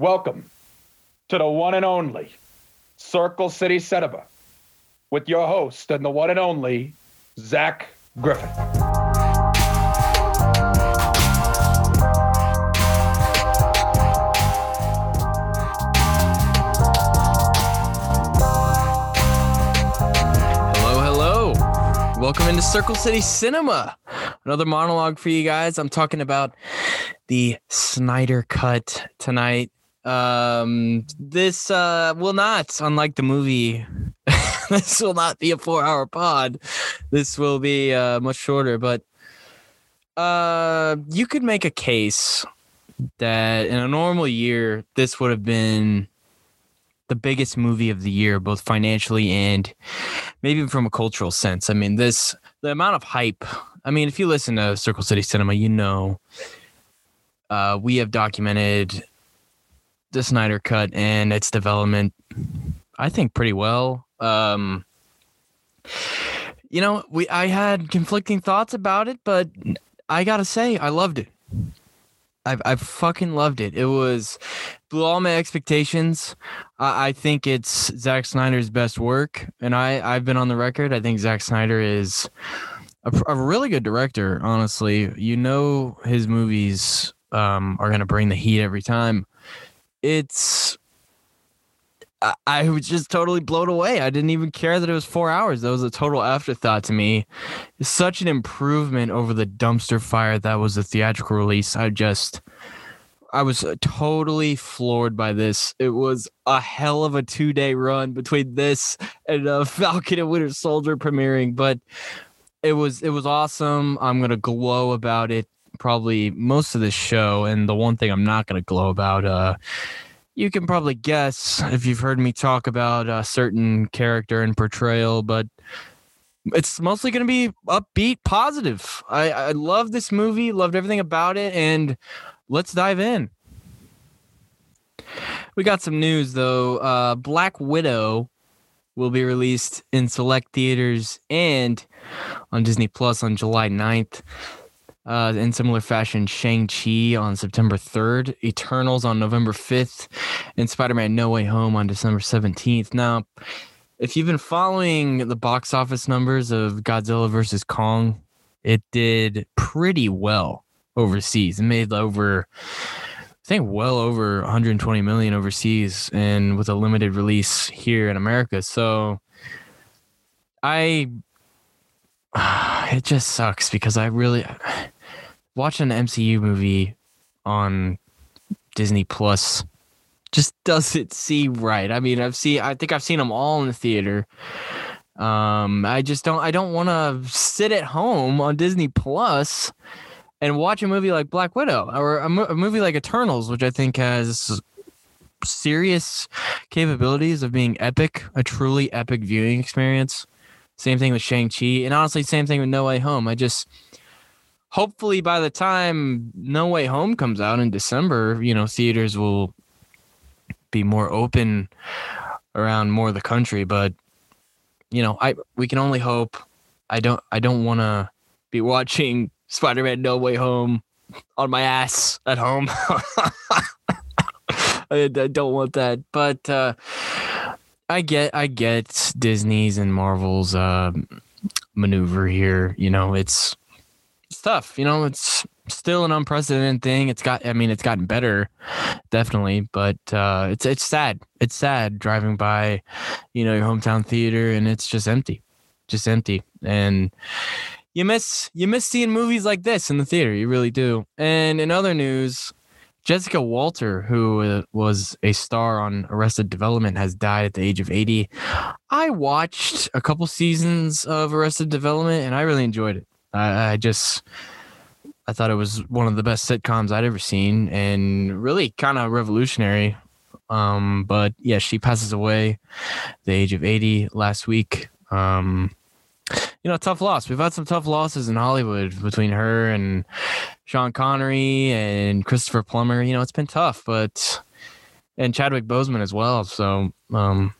Welcome to the one and only Circle City Cinema with your host and the one and only Zach Griffith. Hello, hello. Welcome into Circle City Cinema. Another monologue for you guys. I'm talking about the Snyder Cut tonight. Um, this uh, will not, unlike the movie, this will not be a four hour pod. This will be uh, much shorter, but uh, you could make a case that in a normal year, this would have been the biggest movie of the year, both financially and maybe from a cultural sense. I mean, this the amount of hype. I mean, if you listen to Circle City Cinema, you know uh, we have documented the Snyder Cut and its development. I think pretty well. Um, you know, we I had conflicting thoughts about it, but I gotta say, I loved it. I I fucking loved it. It was blew all my expectations. I, I think it's Zack Snyder's best work, and I I've been on the record. I think Zack Snyder is a, a really good director. Honestly, you know his movies um, are gonna bring the heat every time. It's I, I was just totally blown away. I didn't even care that it was four hours. That was a total afterthought to me. It's such an improvement over the dumpster fire that was the theatrical release. I just, I was totally floored by this. It was a hell of a two day run between this and uh, Falcon and Winter Soldier premiering, but it was it was awesome. I'm gonna glow about it probably most of this show, and the one thing I'm not gonna glow about, uh, you can probably guess if you've heard me talk about a certain character and portrayal, but it's mostly going to be upbeat, positive. I, I love this movie, loved everything about it, and let's dive in. We got some news though. Uh, Black Widow will be released in select theaters and on Disney Plus on July 9th. Uh, in similar fashion, Shang-Chi on September 3rd, Eternals on November 5th, and Spider-Man No Way Home on December 17th. Now, if you've been following the box office numbers of Godzilla versus Kong, it did pretty well overseas. It made over I think well over 120 million overseas and with a limited release here in America. So I it just sucks because I really watching an MCU movie on Disney Plus just doesn't seem right. I mean, I've seen I think I've seen them all in the theater. Um I just don't I don't want to sit at home on Disney Plus and watch a movie like Black Widow or a, mo- a movie like Eternals which I think has serious capabilities of being epic, a truly epic viewing experience. Same thing with Shang-Chi and honestly same thing with No Way Home. I just hopefully by the time No Way Home comes out in December, you know, theaters will be more open around more of the country. But you know, I we can only hope. I don't I don't want to be watching Spider-Man No Way Home on my ass at home. I, I don't want that, but uh, I get I get Disney's and Marvel's uh, maneuver here. You know, it's tough. You know, it's still an unprecedented thing. It's got I mean, it's gotten better, definitely, but uh, it's it's sad. It's sad driving by, you know, your hometown theater and it's just empty, just empty, and you miss you miss seeing movies like this in the theater. You really do. And in other news. Jessica Walter, who uh, was a star on Arrested Development, has died at the age of 80. I watched a couple seasons of Arrested Development and I really enjoyed it. I, I just I thought it was one of the best sitcoms I'd ever seen and really kind of revolutionary. Um, but yeah, she passes away the age of 80 last week. Um, you know, tough loss. We've had some tough losses in Hollywood between her and Sean Connery and Christopher Plummer. You know, it's been tough, but and Chadwick Boseman as well. So, um,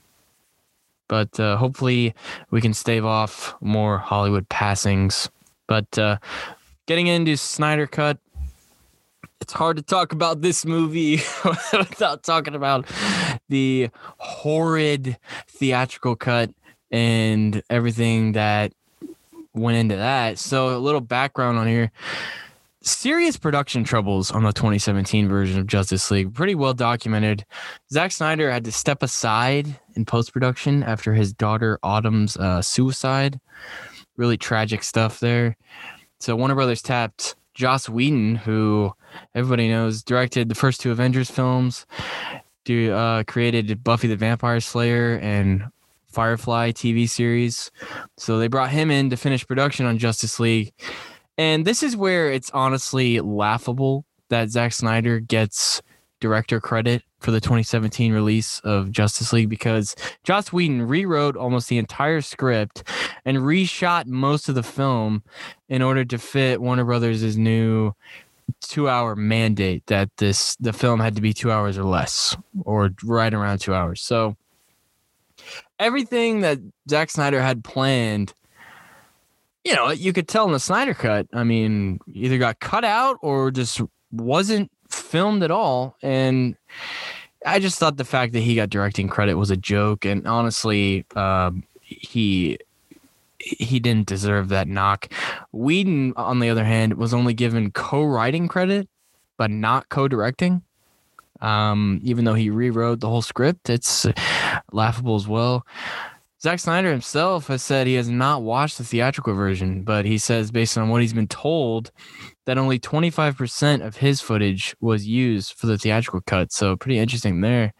but uh, hopefully we can stave off more Hollywood passings. But uh, getting into Snyder Cut, it's hard to talk about this movie without talking about the horrid theatrical cut and everything that went into that. So, a little background on here. Serious production troubles on the 2017 version of Justice League, pretty well documented. Zack Snyder had to step aside in post production after his daughter Autumn's uh, suicide. Really tragic stuff there. So, Warner Brothers tapped Joss Whedon, who everybody knows directed the first two Avengers films, do, uh, created Buffy the Vampire Slayer and Firefly TV series. So they brought him in to finish production on Justice League. And this is where it's honestly laughable that Zack Snyder gets director credit for the 2017 release of Justice League because Joss Whedon rewrote almost the entire script and reshot most of the film in order to fit Warner Brothers' new two hour mandate that this the film had to be two hours or less or right around two hours. So everything that Zack Snyder had planned, you know, you could tell in the Snyder cut. I mean, either got cut out or just wasn't filmed at all. And I just thought the fact that he got directing credit was a joke. And honestly, um, he he didn't deserve that knock. Whedon, on the other hand, was only given co-writing credit, but not co-directing. Um, even though he rewrote the whole script, it's laughable as well. Zack Snyder himself has said he has not watched the theatrical version, but he says, based on what he's been told, that only 25% of his footage was used for the theatrical cut. So, pretty interesting there.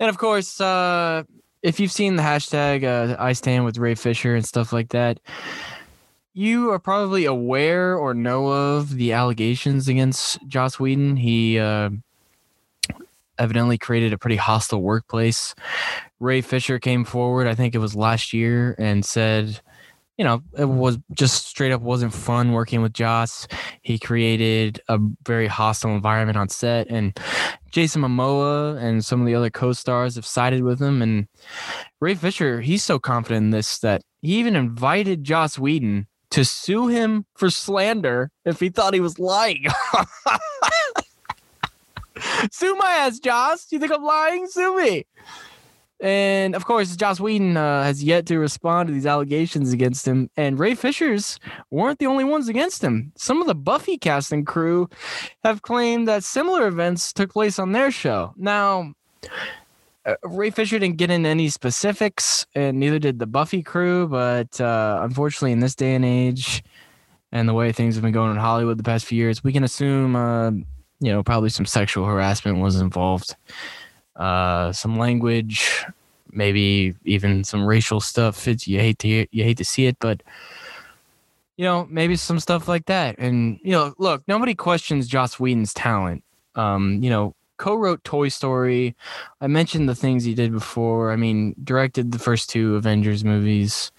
And of course, uh, if you've seen the hashtag uh, I stand with Ray Fisher and stuff like that, you are probably aware or know of the allegations against Joss Whedon. He uh, evidently created a pretty hostile workplace. Ray Fisher came forward, I think it was last year, and said, you know, it was just straight up wasn't fun working with Joss. He created a very hostile environment on set, and Jason Momoa and some of the other co-stars have sided with him. And Ray Fisher, he's so confident in this that he even invited Joss Whedon to sue him for slander if he thought he was lying. sue my ass, Joss. You think I'm lying? Sue me. And of course, Joss Whedon uh, has yet to respond to these allegations against him. And Ray Fisher's weren't the only ones against him. Some of the Buffy casting crew have claimed that similar events took place on their show. Now, uh, Ray Fisher didn't get into any specifics, and neither did the Buffy crew. But uh, unfortunately, in this day and age, and the way things have been going in Hollywood the past few years, we can assume, uh, you know, probably some sexual harassment was involved uh, some language, maybe even some racial stuff. It's you hate to hear, you hate to see it, but you know maybe some stuff like that. And you know, look, nobody questions Joss Whedon's talent. Um, you know, co-wrote Toy Story. I mentioned the things he did before. I mean, directed the first two Avengers movies,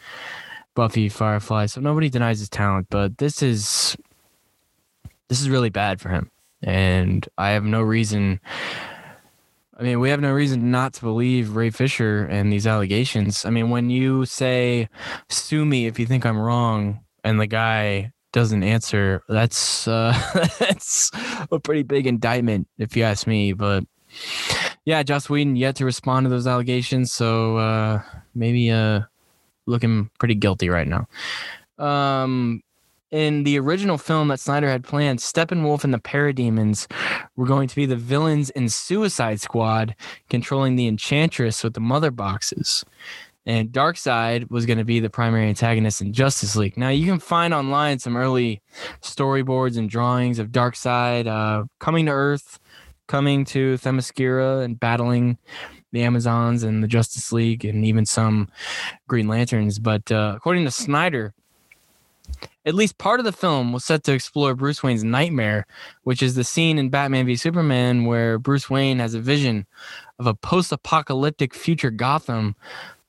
Buffy, Firefly. So nobody denies his talent, but this is this is really bad for him. And I have no reason I mean, we have no reason not to believe Ray Fisher and these allegations. I mean, when you say, sue me if you think I'm wrong, and the guy doesn't answer, that's uh, that's a pretty big indictment, if you ask me. But yeah, Joss Whedon yet to respond to those allegations, so uh, maybe uh, looking pretty guilty right now. Um, in the original film that Snyder had planned, Steppenwolf and the Parademons were going to be the villains in Suicide Squad, controlling the Enchantress with the mother boxes. And Darkseid was going to be the primary antagonist in Justice League. Now, you can find online some early storyboards and drawings of Darkseid uh, coming to Earth, coming to Themyscira, and battling the Amazons and the Justice League, and even some Green Lanterns. But uh, according to Snyder, at least part of the film was set to explore Bruce Wayne's nightmare, which is the scene in Batman v Superman where Bruce Wayne has a vision of a post apocalyptic future Gotham,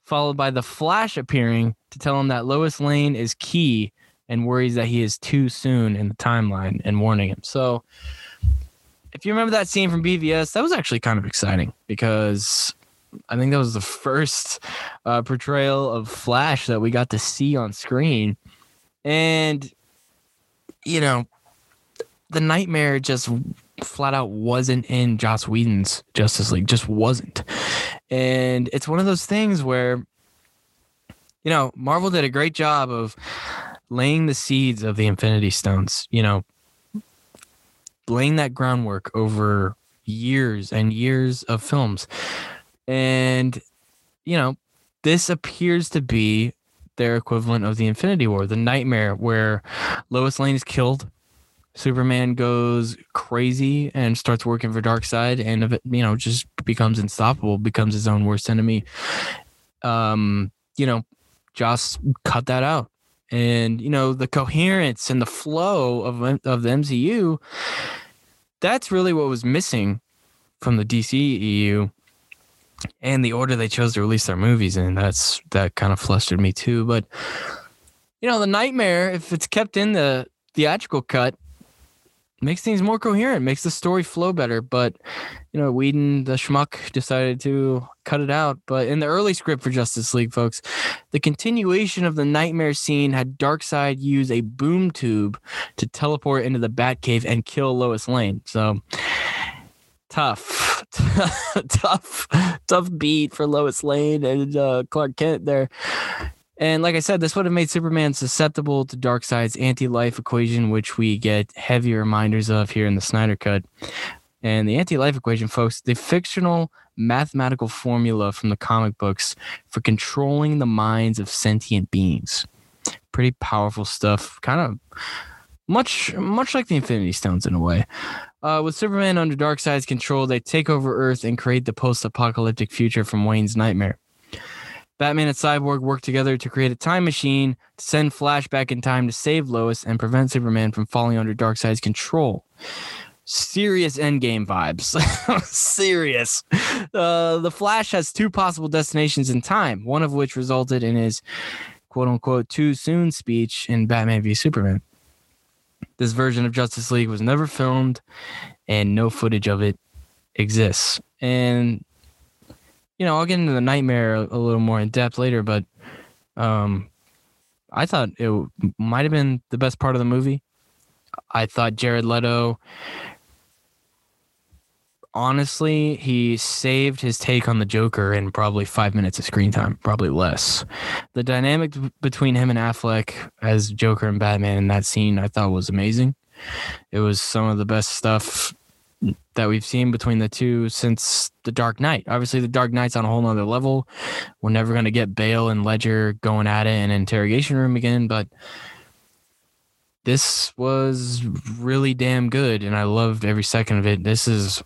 followed by the Flash appearing to tell him that Lois Lane is key and worries that he is too soon in the timeline and warning him. So, if you remember that scene from BVS, that was actually kind of exciting because I think that was the first uh, portrayal of Flash that we got to see on screen. And, you know, the nightmare just flat out wasn't in Joss Whedon's Justice League, just wasn't. And it's one of those things where, you know, Marvel did a great job of laying the seeds of the Infinity Stones, you know, laying that groundwork over years and years of films. And, you know, this appears to be their equivalent of the Infinity War, the nightmare where Lois Lane is killed. Superman goes crazy and starts working for Darkseid, and you know just becomes unstoppable, becomes his own worst enemy. Um, you know, Joss cut that out, and you know the coherence and the flow of of the MCU. That's really what was missing from the DCEU and the order they chose to release their movies in. That's that kind of flustered me too. But you know, the nightmare, if it's kept in the theatrical cut, makes things more coherent, makes the story flow better. But you know, Whedon, the schmuck, decided to cut it out. But in the early script for Justice League, folks, the continuation of the nightmare scene had Darkseid use a boom tube to teleport into the Batcave and kill Lois Lane. So tough, tough, tough beat for Lois Lane and uh, Clark Kent there. And like I said, this would have made Superman susceptible to Darkseid's anti-life equation, which we get heavy reminders of here in the Snyder Cut. And the anti-life equation, folks, the fictional mathematical formula from the comic books for controlling the minds of sentient beings. Pretty powerful stuff. Kind of much much like the Infinity Stones in a way. Uh, with Superman under Darkseid's control, they take over Earth and create the post-apocalyptic future from Wayne's nightmare. Batman and Cyborg work together to create a time machine to send Flash back in time to save Lois and prevent Superman from falling under Darkseid's control. Serious endgame vibes. Serious. Uh, the Flash has two possible destinations in time, one of which resulted in his quote unquote too soon speech in Batman v Superman. This version of Justice League was never filmed and no footage of it exists. And you know, I'll get into the nightmare a, little more in depth later, but um I thought it might have been the best part of the movie. I thought Jared Leto honestly, he saved his take on the Joker in probably five minutes of screen time, probably less. The dynamic between him and Affleck as Joker and Batman in that scene, I thought was amazing. It was some of the best stuff that we've seen between the two since The Dark Knight. Obviously, The Dark Knight's on a whole nother level. We're never going to get Bale and Ledger going at it in an interrogation room again, but this was really damn good and I loved every second of it. This is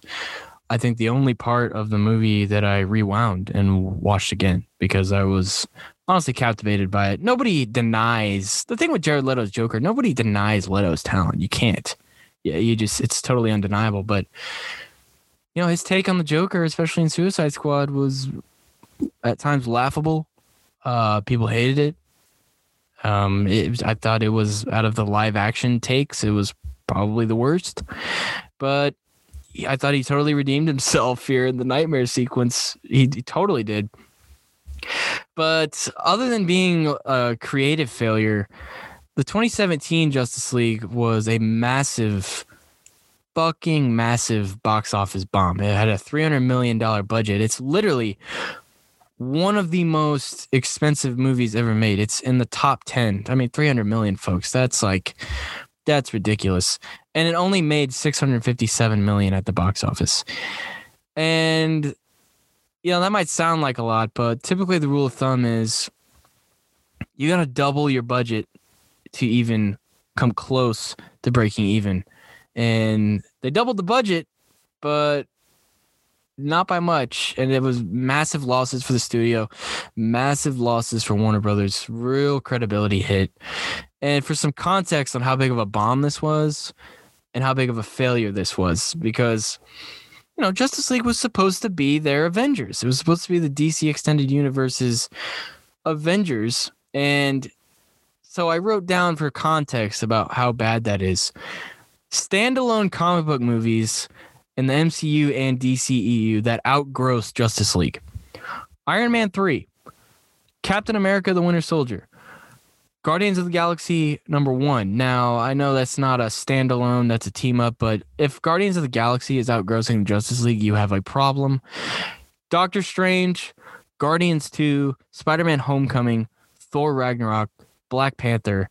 I think the only part of the movie that I rewound and watched again because I was honestly captivated by it. Nobody denies the thing with Jared Leto's Joker, nobody denies Leto's talent. You can't. Yeah, you just it's totally undeniable, but you know, his take on the Joker, especially in Suicide Squad was at times laughable. Uh people hated it. Um, it, I thought it was out of the live action takes, it was probably the worst. But I thought he totally redeemed himself here in the nightmare sequence. He, he totally did. But other than being a creative failure, the 2017 Justice League was a massive, fucking massive box office bomb. It had a $300 million budget. It's literally one of the most expensive movies ever made. It's in the top 10. I mean, 300 million folks. That's like, that's ridiculous. And it only made 657 million at the box office. And, you know, that might sound like a lot, but typically the rule of thumb is you got to double your budget to even come close to breaking even. And they doubled the budget, but not by much. And it was massive losses for the studio, massive losses for Warner Brothers, real credibility hit. And for some context on how big of a bomb this was and how big of a failure this was, because, you know, Justice League was supposed to be their Avengers. It was supposed to be the DC Extended Universe's Avengers. And so I wrote down for context about how bad that is. Standalone comic book movies in the MCU and DCEU that outgross Justice League. Iron Man 3, Captain America the Winter Soldier, Guardians of the Galaxy number one. Now, I know that's not a standalone, that's a team up, but if Guardians of the Galaxy is outgrossing Justice League, you have a problem. Doctor Strange, Guardians 2, Spider Man Homecoming, Thor Ragnarok, Black Panther,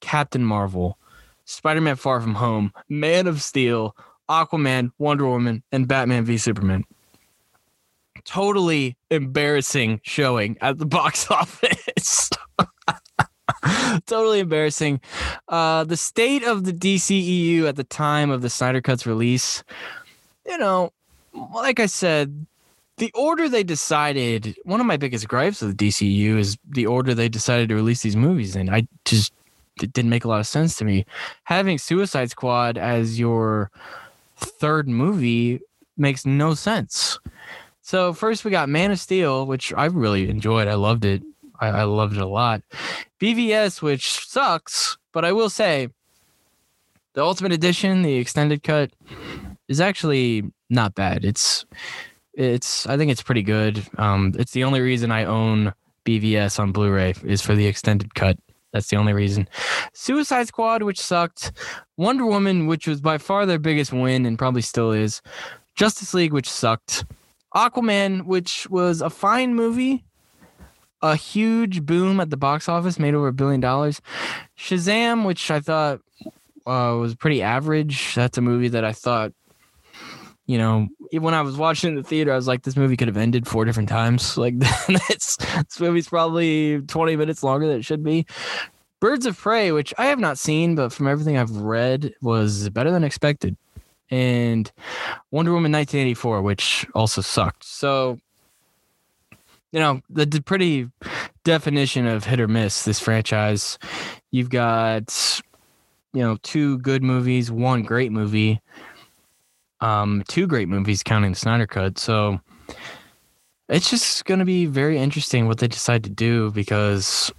Captain Marvel, Spider Man Far From Home, Man of Steel, Aquaman, Wonder Woman, and Batman v Superman. Totally embarrassing showing at the box office. totally embarrassing. Uh, the state of the DCEU at the time of the Snyder Cut's release, you know, like I said, the order they decided, one of my biggest gripes of the DCU is the order they decided to release these movies in. I just, it didn't make a lot of sense to me. Having Suicide Squad as your third movie makes no sense. So, first we got Man of Steel, which I really enjoyed. I loved it. I, I loved it a lot. BVS, which sucks, but I will say the Ultimate Edition, the extended cut, is actually not bad. It's it's I think it's pretty good. Um, it's the only reason I own BVS on Blu-ray is for the extended cut. That's the only reason. Suicide Squad, which sucked. Wonder Woman, which was by far their biggest win and probably still is. Justice League, which sucked. Aquaman, which was a fine movie, a huge boom at the box office, made over a billion dollars. Shazam, which I thought uh, was pretty average. That's a movie that I thought, you know, when I was watching in the theater, I was like, this movie could have ended four different times. Like, this, movie's probably 20 minutes longer than it should be. Birds of Prey, which I have not seen, but from everything I've read, was better than expected. And Wonder Woman 1984, which also sucked. So you know the pretty definition of hit or miss this franchise you've got you know two good movies one great movie um two great movies counting the snyder cut. So it's just going to be very interesting what they decide to do because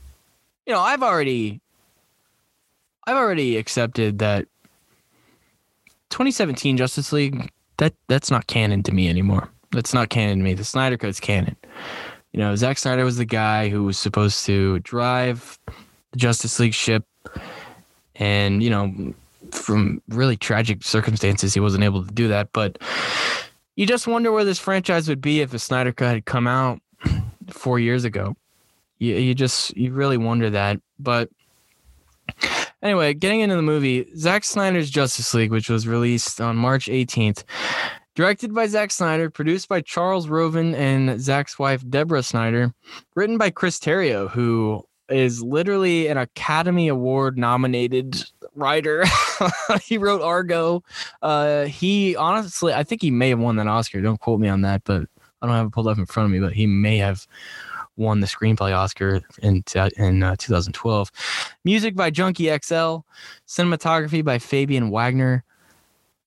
you know i've already i've already accepted that 2017 justice league that that's not canon to me anymore. That's not canon to me. The snyder cut's canon. You know, Zack Snyder was the guy who was supposed to drive the Justice League ship, and you know, from really tragic circumstances, he wasn't able to do that. But you just wonder where this franchise would be if a Snyder Cut had come out four years ago. You, you just you really wonder that. But anyway, getting into the movie, Zack Snyder's Justice League, which was released on March 18th, Directed by Zack Snyder, produced by Charles Roven and Zack's wife Deborah Snyder, written by Chris Terrio, who is literally an Academy Award nominated writer. he wrote Argo. Uh, he honestly, I think he may have won that Oscar. Don't quote me on that, but I don't have it pulled up in front of me. But he may have won the screenplay Oscar in in uh, 2012. Music by Junkie XL, cinematography by Fabian Wagner,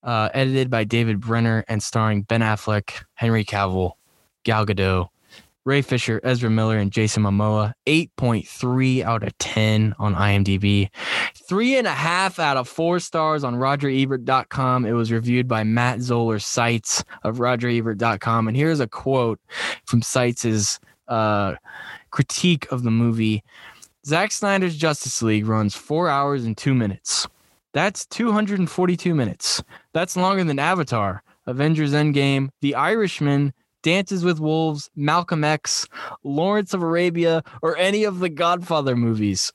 uh, edited by David Brenner and starring Ben Affleck, Henry Cavill, Gal Gadot, Ray Fisher, Ezra Miller, and Jason Momoa. 8.3 out of 10 on IMDb. Three and a half out of four stars on RogerEbert.com. It was reviewed by Matt Zoller Seitz of RogerEbert.com. And here's a quote from Seitz' uh, critique of the movie. Zack Snyder's Justice League runs four hours and two minutes. That's 242 minutes. That's longer than Avatar, Avengers Endgame, The Irishman, Dances with Wolves, Malcolm X, Lawrence of Arabia, or any of the Godfather movies.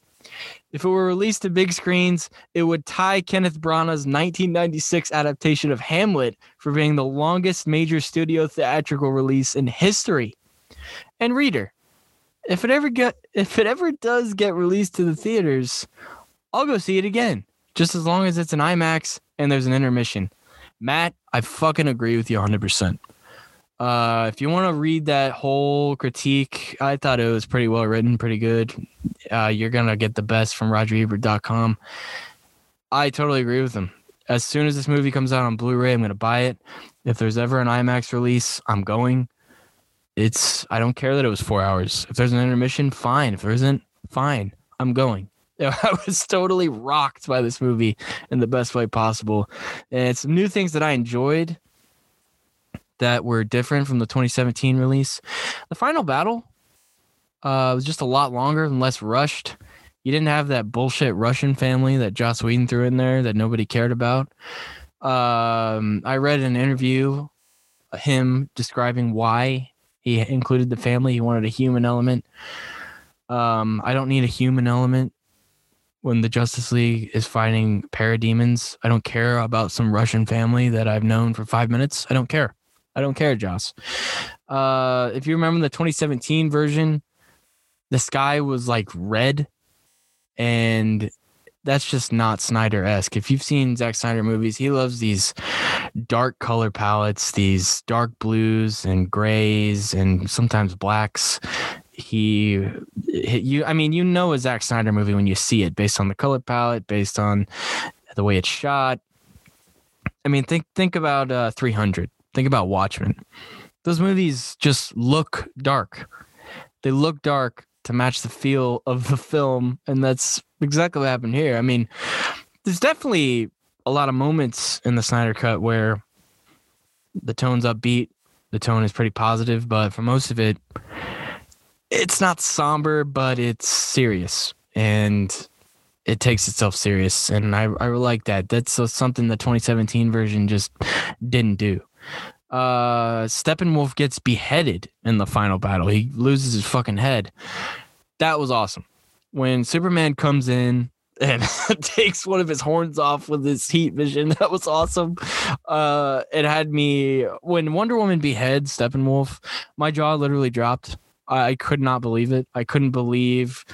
If it were released to big screens, it would tie Kenneth Branagh's 1996 adaptation of Hamlet for being the longest major studio theatrical release in history. And reader, if it ever get if it ever does get released to the theaters, I'll go see it again just as long as it's an IMAX and there's an intermission. Matt, I fucking agree with you 100%. Uh, if you want to read that whole critique, I thought it was pretty well written, pretty good. Uh, you're to get the best from RogerEbert.com. I totally agree with him. As soon as this movie comes out on Blu ray, I'm to buy it. If there's ever an IMAX release, I'm going. It's, I don't care that it was four hours. If there's an intermission, fine. If there isn't, fine. I'm going. I was totally rocked by this movie in the best way possible. And some new things that I enjoyed that were different from the 2017 release. The final battle uh, was just a lot longer and less rushed. You didn't have that bullshit Russian family that Joss Whedon threw in there that nobody cared about. Um, I read an interview, uh, him describing why he included the family. He wanted a human element. Um, I don't need a human element when the Justice League is fighting parademons. I don't care about some Russian family that I've known for five minutes. I don't care. I don't care, Joss. Uh, if you remember the 2017 version, the sky was like red, and that's just not Snyder esque. If you've seen Zack Snyder movies, he loves these dark color palettes, these dark blues and grays, and sometimes blacks he, you i mean you know a Zack Snyder movie when you see it based on the color palette based on the way it's shot i mean think think about uh 300 think about Watchmen those movies just look dark they look dark to match the feel of the film and that's exactly what happened here i mean there's definitely a lot of moments in the Snyder cut where the tone's upbeat the tone is pretty positive but for most of it it's not somber, but it's serious and it takes itself serious. And I, I like that. That's something the 2017 version just didn't do. Uh, Steppenwolf gets beheaded in the final battle. He loses his fucking head. That was awesome. When Superman comes in and takes one of his horns off with his heat vision, that was awesome. Uh, it had me when Wonder Woman beheads Steppenwolf, my jaw literally dropped. I could not believe it. I couldn't believe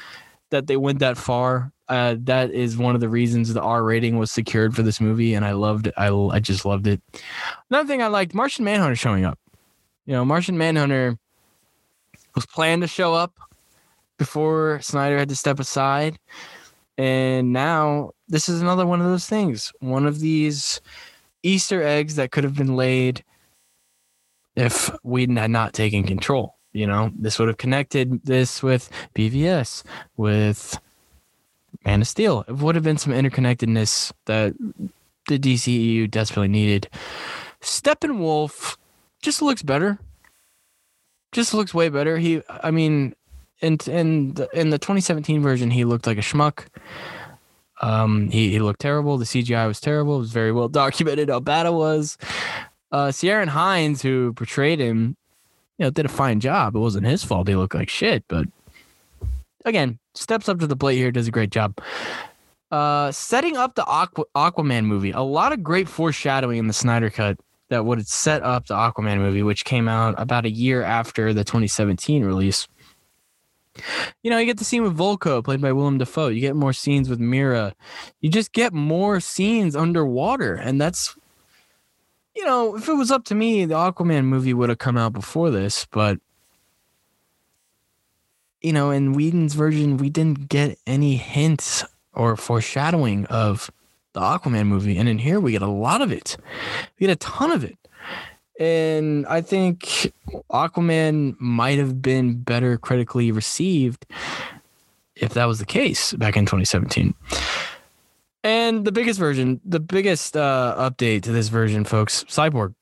that they went that far. Uh, that is one of the reasons the R rating was secured for this movie, and I loved it. I, I just loved it. Another thing I liked Martian Manhunter showing up. You know, Martian Manhunter was planned to show up before Snyder had to step aside. And now this is another one of those things. One of these Easter eggs that could have been laid if Whedon had not taken control. You know, this would have connected this with BVS, with Man of Steel. It would have been some interconnectedness that the DCEU desperately needed. Steppenwolf just looks better. Just looks way better. He, I mean, in in the, in the 2017 version, he looked like a schmuck. Um, he, he looked terrible. The CGI was terrible. It was very well documented how bad it was. Uh, Ciarán Hinds, who portrayed him, you know, did a fine job. It wasn't his fault. He looked like shit, but again, steps up to the plate here, does a great job. Uh, setting up the Aqu- Aquaman movie, a lot of great foreshadowing in the Snyder Cut that would set up the Aquaman movie, which came out about a year after the 2017 release. You know, you get the scene with Vulko, played by Willem Dafoe. You get more scenes with Mera. You just get more scenes underwater, and that's you know, if it was up to me, the Aquaman movie would have come out before this, but you know, in Whedon's version, we didn't get any hints or foreshadowing of the Aquaman movie. And in here, we get a lot of it. We get a ton of it. And I think Aquaman might have been better critically received if that was the case back in 2017. And the biggest version, the biggest uh, update to this version, folks, Cyborg.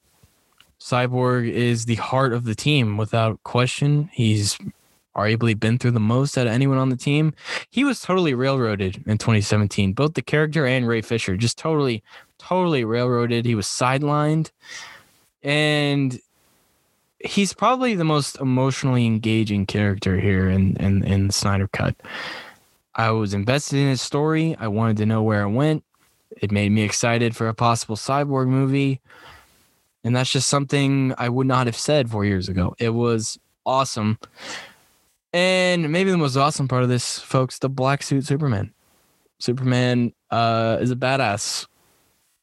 Cyborg is the heart of the team without question. He's arguably been through the most out of anyone on the team. He was totally railroaded in 2017, both the character and Ray Fisher, just totally, totally railroaded. He was sidelined. And he's probably the most emotionally engaging character here in, in, in the Snyder Cut. I was invested in his story. I wanted to know where it went. It made me excited for a possible cyborg movie. And that's just something I would not have said four years ago. It was awesome. And maybe the most awesome part of this, folks, the black suit Superman. Superman uh, is a badass.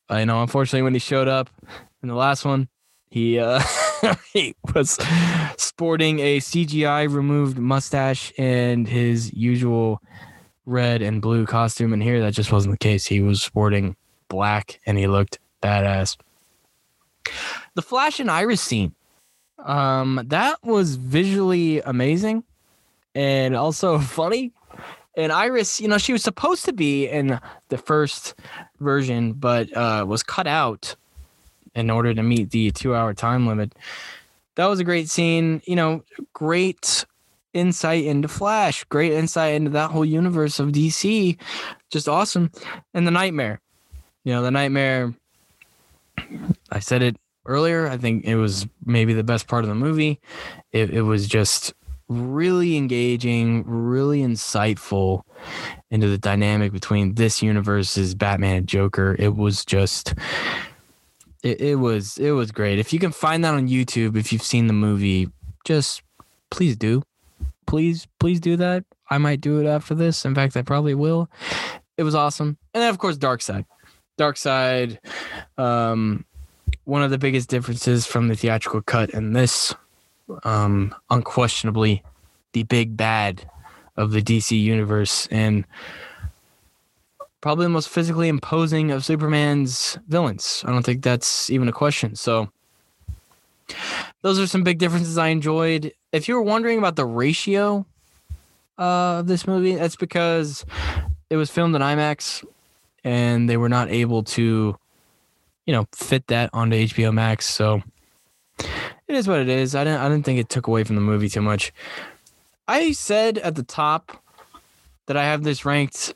I know, unfortunately, when he showed up in the last one, he uh, he was sporting a CGI removed mustache and his usual red and blue costume, and here that just wasn't the case. He was sporting black and he looked badass. The Flash and Iris scene, um, that was visually amazing and also funny. And Iris, you know, she was supposed to be in the first version, but uh, was cut out in order to meet the two hour time limit. That was a great scene. You know, great insight into Flash, great insight into that whole universe of DC. Just awesome. And the nightmare. You know, the nightmare. I said it earlier. I think it was maybe the best part of the movie. It, it was just really engaging, really insightful into the dynamic between this universe's Batman and Joker. It was just it, it was it was great. If you can find that on YouTube, if you've seen the movie, just please do. Please, please do that. I might do it after this. In fact, I probably will. It was awesome. And then of course Darkseid. Dark Side, um, one of the biggest differences from the theatrical cut and this um, unquestionably the big bad of the DC universe and probably the most physically imposing of Superman's villains. I don't think that's even a question. So those are some big differences I enjoyed. If you were wondering about the ratio uh, of this movie, that's because it was filmed in IMAX and they were not able to, you know, fit that onto HBO Max. So it is what it is. I didn't I didn't think it took away from the movie too much. I said at the top that I have this ranked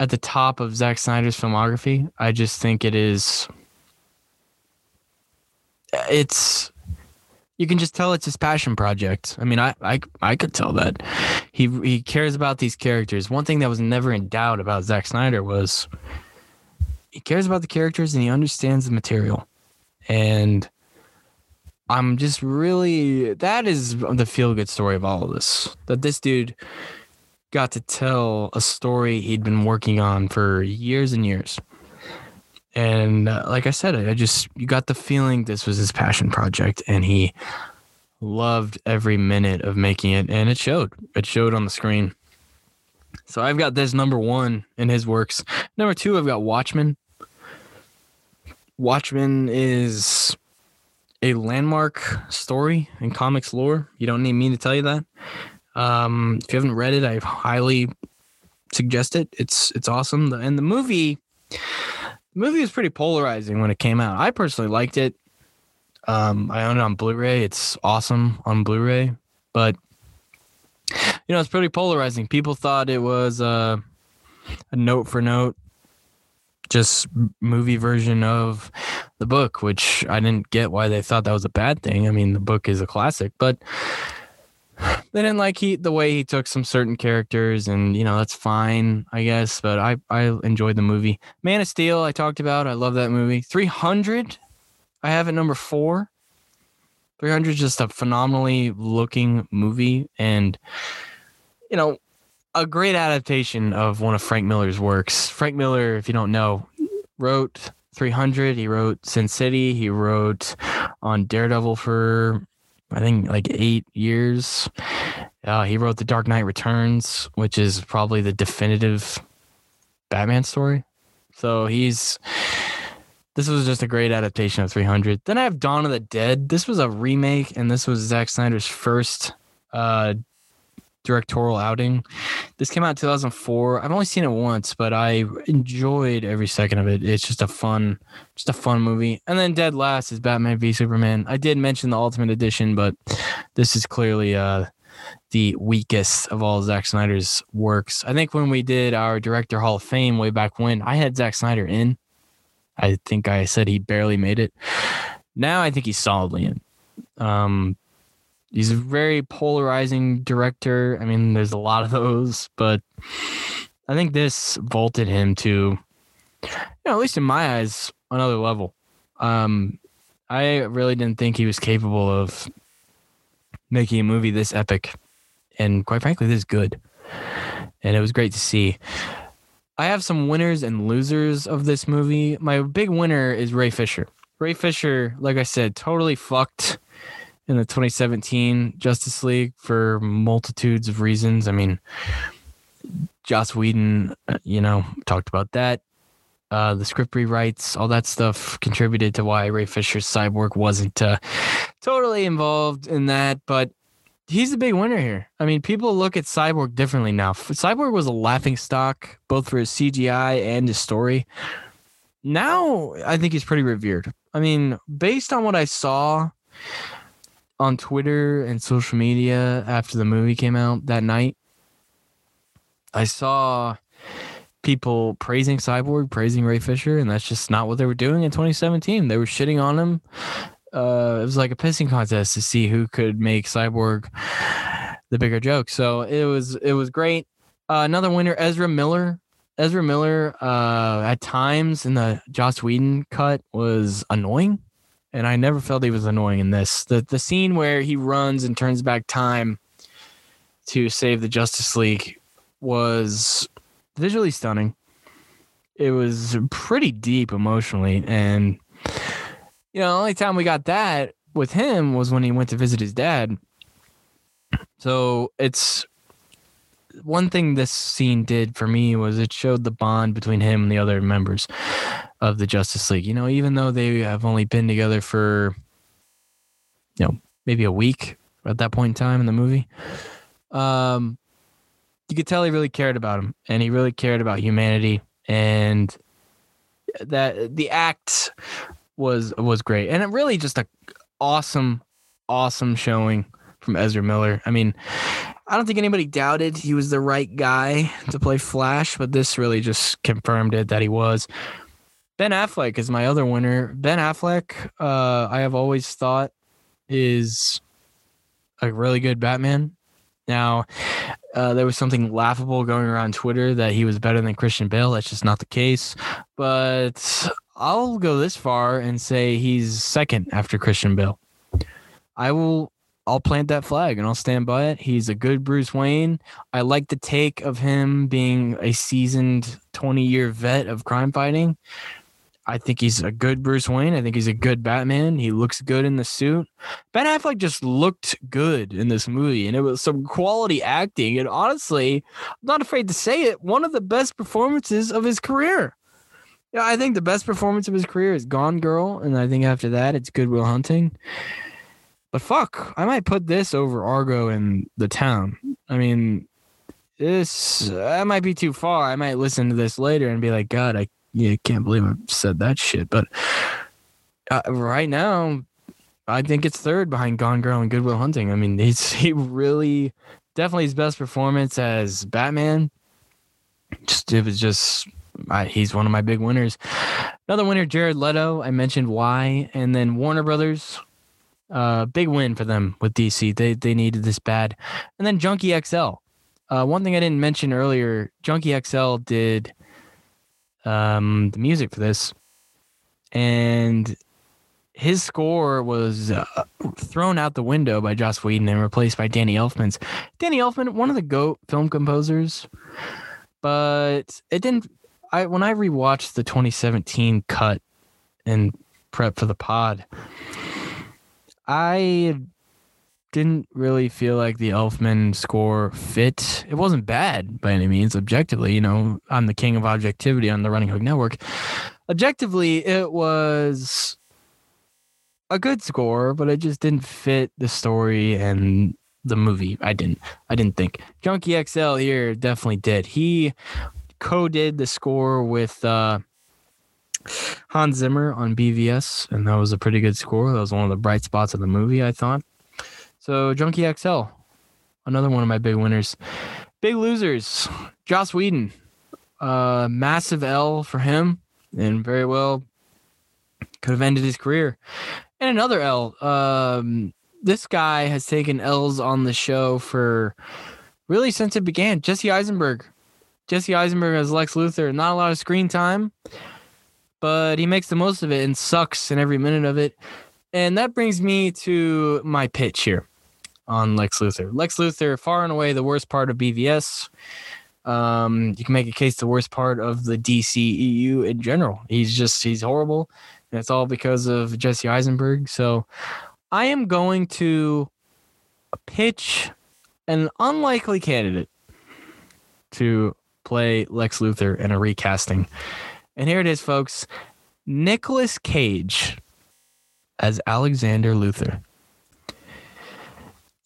at the top of Zack Snyder's filmography. I just think it is it's you can just tell it's his passion project. I mean, I I I could tell that he he cares about these characters. One thing that was never in doubt about Zack Snyder was he cares about the characters and he understands the material. And I'm just really that is the feel good story of all of this. That this dude got to tell a story he'd been working on for years and years. And uh, like I said, I just you got the feeling this was his passion project and he loved every minute of making it and it showed. It showed on the screen. So I've got this number 1 in his works. Number 2 I've got Watchmen. Watchmen is a landmark story in comics lore. You don't need me to tell you that. Um, if you haven't read it, I highly suggest it. It's it's awesome. And the movie, the movie was pretty polarizing when it came out. I personally liked it. Um, I own it on Blu-ray. It's awesome on Blu-ray, but you know it's pretty polarizing. People thought it was a note for note just movie version of the book, which I didn't get why they thought that was a bad thing. I mean, the book is a classic, but they didn't like he the way he took some certain characters, and you know that's fine, I guess. But I I enjoyed the movie. Man of Steel, I talked about. I love that movie. Three hundred, I have it number four. 300 is just a phenomenally looking movie and you know a great adaptation of one of Frank Miller's works. Frank Miller, if you don't know, wrote 300. He wrote Sin City. He wrote on Daredevil for I think like eight years. Uh, he wrote The Dark Knight Returns, which is probably the definitive Batman story. So he's this was just a great adaptation of 300. Then I have Dawn of the Dead. This was a remake, and this was Zack Snyder's first uh, directorial outing. This came out in 2004. I've only seen it once, but I enjoyed every second of it. It's just a fun, just a fun movie. And then Dead Last is Batman v Superman. I did mention the Ultimate Edition, but this is clearly uh, the weakest of all Zack Snyder's works. I think when we did our Director Hall of Fame way back when, I had Zack Snyder in. I think I said he barely made it. Now I think he's solidly in. Um, he's a very polarizing director. I mean, there's a lot of those, but I think this vaulted him to, you know, at least in my eyes, another level. Um, I really didn't think he was capable of making a movie this epic and quite frankly, this good. And it was great to see. I have some winners and losers of this movie. My big winner is Ray Fisher. Ray Fisher, like I said, totally fucked in the 2017 Justice League for multitudes of reasons. I mean, Joss Whedon, uh, you know, talked about that. Uh, the script rewrites, all that stuff contributed to why Ray Fisher's cyborg wasn't uh, totally involved in that. But he's the big winner here. I mean, people look at Cyborg differently now. Cyborg was a laughing stock both for his CGI and his story. Now, I think he's pretty revered. I mean, based on what I saw, on Twitter and social media after the movie came out that night, I saw people praising Cyborg, praising Ray Fisher, and that's just not what they were doing in 2017. They were shitting on him. Uh, it was like a pissing contest to see who could make Cyborg the bigger joke. So it was it was great. Uh, another winner, Ezra Miller. Ezra Miller, uh, at times in the Joss Whedon cut was annoying, and I never felt he was annoying in this. The the scene where he runs and turns back time to save the Justice League was visually stunning. It was pretty deep emotionally, and you know, the only time we got that with him was when he went to visit his dad. So it's one thing this scene did for me was it showed the bond between him and the other members of the Justice League. You know, even though they have only been together for you know maybe a week at that point in time in the movie, um, you could tell he really cared about him and he really cared about humanity and that the act was was great and it really just a awesome awesome showing from Ezra Miller. I mean, I don't think anybody doubted he was the right guy to play Flash, but this really just confirmed it that he was. Ben Affleck is my other winner. Ben Affleck, uh, I have always thought is a really good Batman. Now, uh, there was something laughable going around Twitter that he was better than Christian Bale. That's just not the case. But I'll go this far and say he's second after Christian Bale. I will I'll plant that flag and I'll stand by it. He's a good Bruce Wayne. I like the take of him being a seasoned 20 year vet of crime fighting. I think he's a good Bruce Wayne. I think he's a good Batman. He looks good in the suit. Ben Affleck just looked good in this movie, and it was some quality acting. And honestly, I'm not afraid to say it, one of the best performances of his career. Yeah, I think the best performance of his career is Gone Girl, and I think after that it's Good Will Hunting. But fuck, I might put this over Argo and The Town. I mean, this that might be too far. I might listen to this later and be like, God, I yeah, can't believe I said that shit. But uh, right now, I think it's third behind Gone Girl and Good Will Hunting. I mean, he's he really definitely his best performance as Batman. Just it was just I, he's one of my big winners. Another winner, Jared Leto. I mentioned why, and then Warner Brothers. Uh, big win for them with DC. They they needed this bad. And then Junkie XL. Uh, one thing I didn't mention earlier, Junkie XL did um, the music for this, and his score was uh, thrown out the window by Joss Whedon and replaced by Danny Elfman's. Danny Elfman, one of the GOAT film composers, but it didn't. I when I rewatched the 2017 cut and prep for the pod, I didn't really feel like the Elfman score fit. It wasn't bad by any means, objectively. You know, I'm the king of objectivity on the Running Hook Network. Objectively, it was a good score, but it just didn't fit the story and the movie. I didn't. I didn't think Junkie XL here definitely did. He co-did the score with uh, Hans Zimmer on BVS, and that was a pretty good score. That was one of the bright spots of the movie, I thought. So Junkie XL, another one of my big winners. Big losers, Joss Whedon. Uh, massive L for him, and very well could have ended his career. And another L. Um, this guy has taken L's on the show for really since it began. Jesse Eisenberg. Jesse Eisenberg as Lex Luthor. Not a lot of screen time, but he makes the most of it and sucks in every minute of it. And that brings me to my pitch here on Lex Luthor. Lex Luthor, far and away the worst part of BVS. Um, you can make a case the worst part of the DCEU in general. He's just he's horrible. And it's all because of Jesse Eisenberg. So I am going to pitch an unlikely candidate to play Lex Luthor in a recasting. And here it is, folks. Nicolas Cage as Alexander Luthor.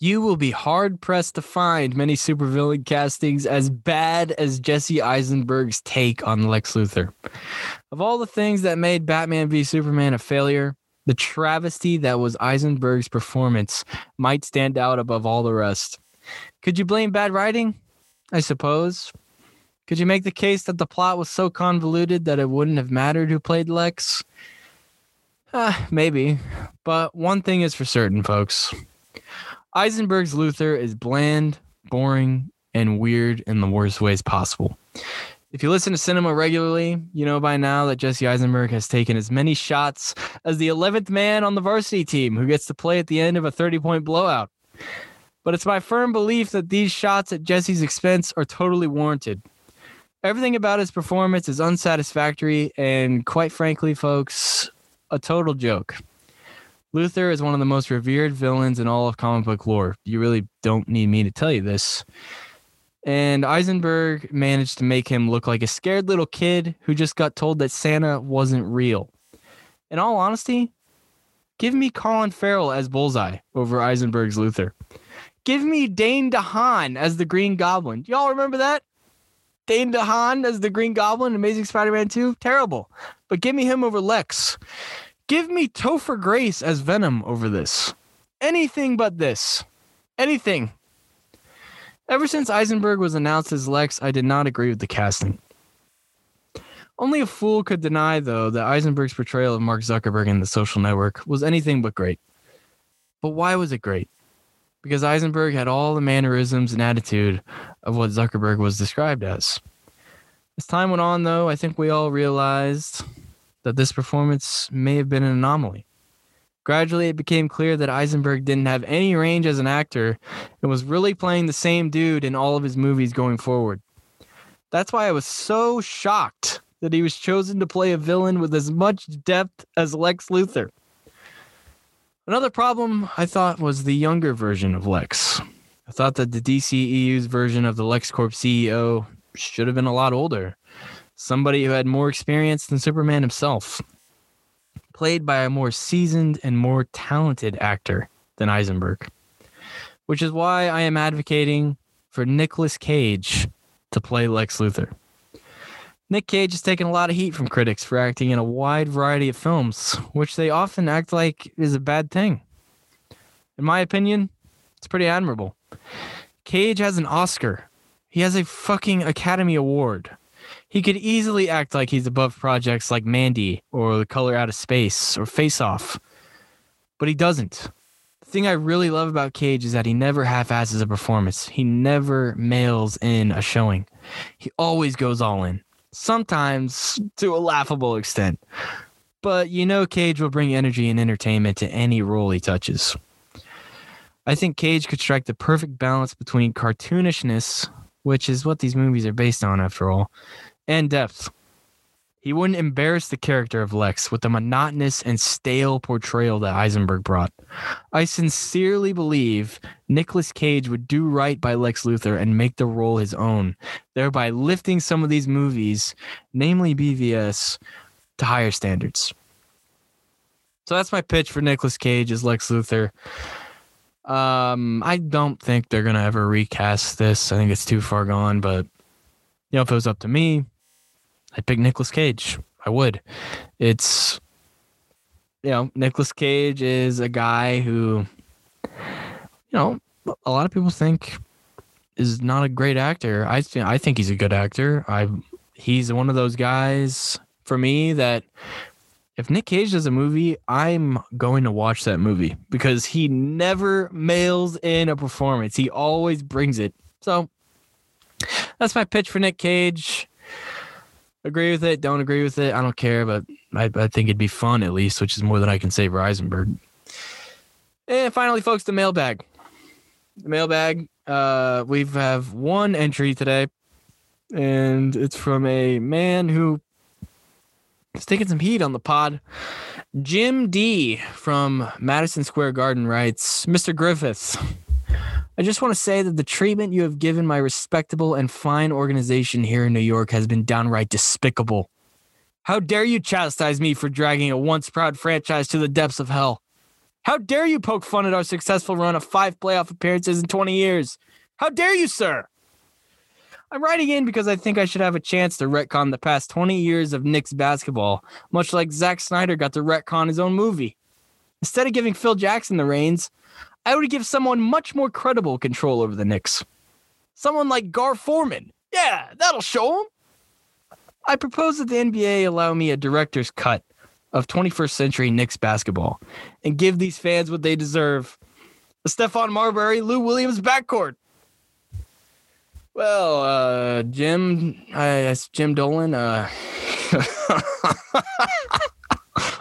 You will be hard pressed to find many supervillain castings as bad as Jesse Eisenberg's take on Lex Luthor. Of all the things that made Batman v Superman a failure, the travesty that was Eisenberg's performance might stand out above all the rest. Could you blame bad writing? I suppose. Could you make the case that the plot was so convoluted that it wouldn't have mattered who played Lex? Uh, maybe. But one thing is for certain, folks. Eisenberg's Luthor is bland, boring, and weird in the worst ways possible. If you listen to cinema regularly, you know by now that Jesse Eisenberg has taken as many shots as the 11th man on the varsity team who gets to play at the end of a 30 point blowout. But it's my firm belief that these shots at Jesse's expense are totally warranted. Everything about his performance is unsatisfactory and, quite frankly, folks, a total joke. Luthor is one of the most revered villains in all of comic book lore. You really don't need me to tell you this. And Eisenberg managed to make him look like a scared little kid who just got told that Santa wasn't real. In all honesty, give me Colin Farrell as Bullseye over Eisenberg's Luthor. Give me Dane DeHaan as the Green Goblin. Y'all remember that? Dane DeHaan as the Green Goblin, Amazing Spider-Man 2? Terrible. But give me him over Lex. Give me Topher Grace as Venom over this. Anything but this. Anything. Ever since Eisenberg was announced as Lex, I did not agree with the casting. Only a fool could deny, though, that Eisenberg's portrayal of Mark Zuckerberg in The Social Network was anything but great. But why was it great? Because Eisenberg had all the mannerisms and attitude of what Zuckerberg was described as. As time went on, though, I think we all realized that this performance may have been an anomaly. Gradually, it became clear that Eisenberg didn't have any range as an actor and was really playing the same dude in all of his movies going forward. That's why I was so shocked that he was chosen to play a villain with as much depth as Lex Luthor. Another problem I thought was the younger version of Lex. I thought that the DCEU's version of the LexCorp CEO should have been a lot older. Somebody who had more experience than Superman himself played by a more seasoned and more talented actor than Eisenberg, which is why I am advocating for Nicolas Cage to play Lex Luthor. Nick Cage has taken a lot of heat from critics for acting in a wide variety of films, which they often act like is a bad thing. In my opinion, it's pretty admirable. Cage has an Oscar. He has a fucking Academy Award. He could easily act like he's above projects like Mandy or The Color Out of Space or Face Off, but he doesn't. The thing I really love about Cage is that he never half asses a performance. He never mails in a showing. He always goes all in, sometimes to a laughable extent. But you know, Cage will bring energy and entertainment to any role he touches. I think Cage could strike the perfect balance between cartoonishness, which is what these movies are based on after all, and depth. He wouldn't embarrass the character of Lex with the monotonous and stale portrayal that Eisenberg brought. I sincerely believe Nicolas Cage would do right by Lex Luthor and make the role his own, thereby lifting some of these movies, namely BVS, to higher standards. So that's my pitch for Nicolas Cage as Lex Luthor. Um, I don't think they're gonna ever recast this. I think it's too far gone, but you know, if it was up to me, I'd pick Nicolas Cage. I would. It's you know, Nicolas Cage is a guy who you know, a lot of people think is not a great actor. I th- I think he's a good actor. I he's one of those guys for me that if Nick Cage does a movie, I'm going to watch that movie because he never mails in a performance. He always brings it. So that's my pitch for Nick Cage. Agree with it, don't agree with it, I don't care, but I, I think it'd be fun at least, which is more than I can say for Eisenberg. And finally, folks, the mailbag. The mailbag. Uh, we have one entry today, and it's from a man who is taking some heat on the pod. Jim D from Madison Square Garden writes, Mr. Griffiths. I just want to say that the treatment you have given my respectable and fine organization here in New York has been downright despicable. How dare you chastise me for dragging a once proud franchise to the depths of hell? How dare you poke fun at our successful run of five playoff appearances in 20 years? How dare you, sir? I'm writing in because I think I should have a chance to retcon the past 20 years of Knicks basketball, much like Zack Snyder got to retcon his own movie. Instead of giving Phil Jackson the reins, I would give someone much more credible control over the Knicks. Someone like Gar Forman. Yeah, that'll show him. I propose that the NBA allow me a director's cut of 21st century Knicks basketball and give these fans what they deserve. A Stephon Marbury, Lou Williams backcourt. Well, uh, Jim, uh, Jim Dolan, uh,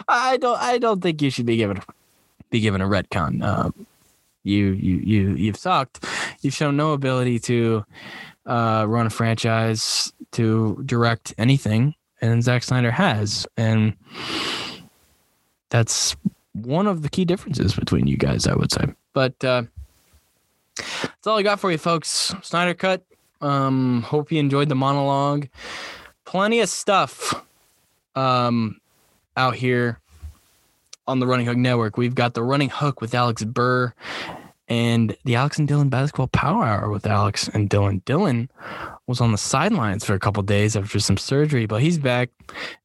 I don't, I don't think you should be given, be given a retcon. Uh, you, you, you, you've sucked. You've shown no ability to uh, run a franchise, to direct anything, and Zack Snyder has, and that's one of the key differences between you guys, I would say. But uh, that's all I got for you, folks. Snyder Cut. Um, hope you enjoyed the monologue. Plenty of stuff um, out here on the Running Hook Network. We've got the Running Hook with Alex Burr and the Alex and Dylan Basketball Power Hour with Alex and Dylan. Dylan was on the sidelines for a couple days after some surgery, but he's back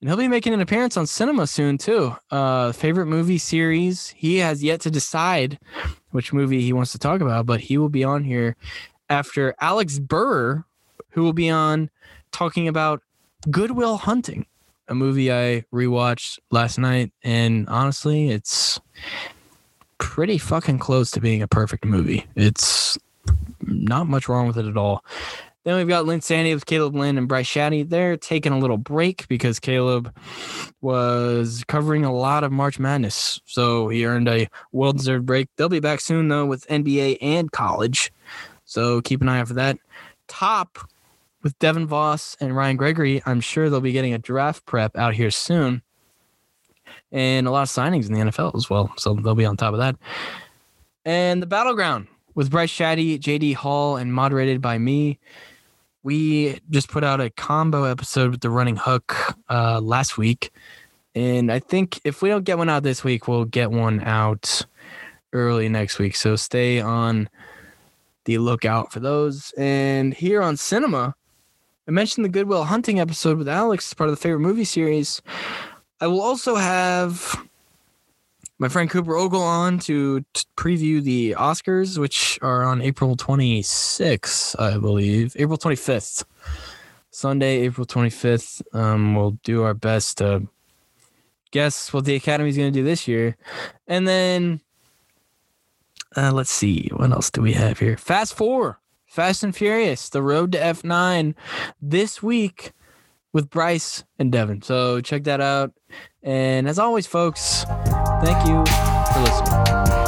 and he'll be making an appearance on cinema soon too. Uh, favorite movie series. He has yet to decide which movie he wants to talk about, but he will be on here after Alex Burr, who will be on talking about Good Will Hunting, a movie I rewatched last night, and honestly, it's pretty fucking close to being a perfect movie. It's not much wrong with it at all. Then we've got Lynn Sandy with Caleb Lynn and Bryce Shaddy. They're taking a little break because Caleb was covering a lot of March Madness. So he earned a well deserved break. They'll be back soon, though, with NBA and college. So keep an eye out for that. Top with Devin Voss and Ryan Gregory. I'm sure they'll be getting a draft prep out here soon and a lot of signings in the NFL as well. So they'll be on top of that. And the battleground with Bryce Shaddy, JD Hall, and moderated by me. We just put out a combo episode with the running hook uh, last week. And I think if we don't get one out this week, we'll get one out early next week. So stay on the lookout for those. And here on cinema, I mentioned the Good Will Hunting episode with Alex, as part of the favorite movie series. I will also have my friend Cooper Ogle on to t- preview the Oscars, which are on April 26th, I believe. April 25th. Sunday, April 25th. Um, we'll do our best to guess what the Academy's going to do this year. And then, uh, let's see, what else do we have here? Fast Four, Fast and Furious, The Road to F9 this week with Bryce and Devin. So check that out. And as always, folks, thank you for listening.